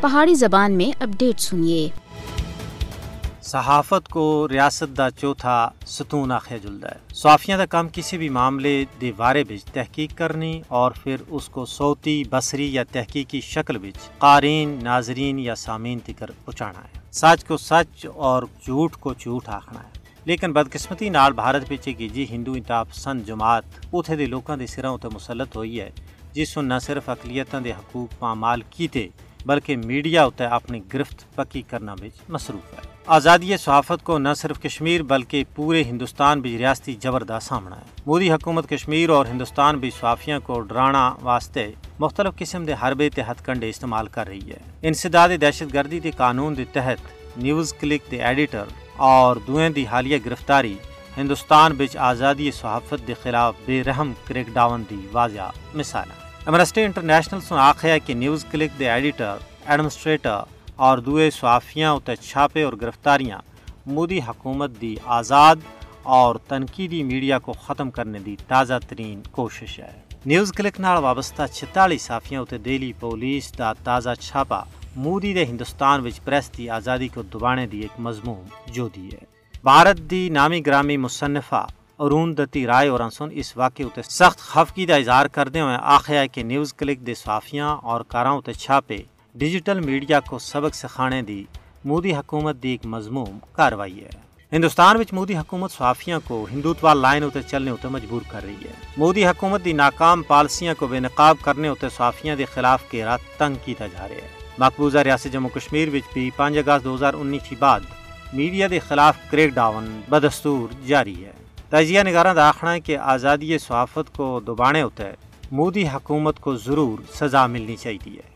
پہاڑی زبان میں اپڈیٹ سنیے۔ صحافت کو ریاست دا چوتھا ستون آخیا جلدا ہے۔ صحافیاں دا کام کسی بھی معاملے دے بارے بچ تحقیق کرنی اور پھر اس کو صوتی، بصری یا تحقیقی شکل بچ قارین ناظرین یا سامعین تکر پہنچانا ہے۔ سچ کو سچ اور جھوٹ کو جھوٹ آخنا ہے۔ لیکن بدقسمتی نال بھارت بچ کی جی ہندو انتاب پسند جماعت اوتھے دے لوکاں دے سراں تے مسلط ہوئی ہے۔ جس نہ صرف اقلیتاں دے حقوق پامال کیتے بلکہ میڈیا اتنے اپنی گرفت پکی کرنا بھی مصروف ہے۔ آزادی صحافت کو نہ صرف کشمیر بلکہ پورے ہندوستان بھی ریاستی جبردہ سامنا ہے۔ مودی حکومت کشمیر اور ہندوستان بھی صحافیوں کو ڈرانا واسطے مختلف قسم کے حربے ہتھ کنڈے استعمال کر رہی ہے۔ انسداد دہشت گردی کے قانون کے تحت نیوز کلک کے ایڈیٹر اور دوئیں دی حالیہ گرفتاری ہندوستان بچ آزادی صحافت کے خلاف بے رحم کریک ڈاون کی واضح مثال ہے۔ امرسٹی انٹرنیشنل سن آخیا کہ نیوز کلک دے ایڈیٹر، ایڈمنسٹریٹر اور دوئے صحافیاں اتنے چھاپے اور گرفتاریاں مودی حکومت دی آزاد اور تنقیدی میڈیا کو ختم کرنے دی تازہ ترین کوشش ہے۔ نیوز کلک نال وابستہ چھتالی صحافیاں اتنے دہلی پولیس دا تازہ چھاپا مودی دے ہندوستان وچ پریس دی آزادی کو دبانے دی ایک مضمون جو دی ہے۔ بھارت دی نامی گرامی مصنفہ ارون دتی رائے اور انسون اس واقعے اتنے سخت خفگی کا اظہار کرتے ہوئے آخیا ہے کہ نیوز کلک دے صحافیاں اور کاراں اتنے چھاپے۔ ڈیجیٹل میڈیا کو سبق سکھانے دی مودی حکومت دی ایک مضموم کاروائی ہے۔ ہندوستان وچ مودی حکومت صحافیاں کو ہندوتوا لائن اتنے چلنے اتنے مجبور کر رہی ہے۔ مودی حکومت دی ناکام پالیسیاں کو بے نقاب کرنے اتنے صحافیاں دے خلاف کے رات تنگ کیتا جا رہا ہے۔ مقبوضہ ریاست جموں کشمیر وچ بھی پانچ اگست دو ہزار انیس کے بعد میڈیا دے خلاف کریک ڈاؤن بدستور جاری ہے۔ تجزیہ نگاراں دا آخنا ہے کہ آزادی صحافت کو دبانے ہوتا ہے۔ مودی حکومت کو ضرور سزا ملنی چاہیے۔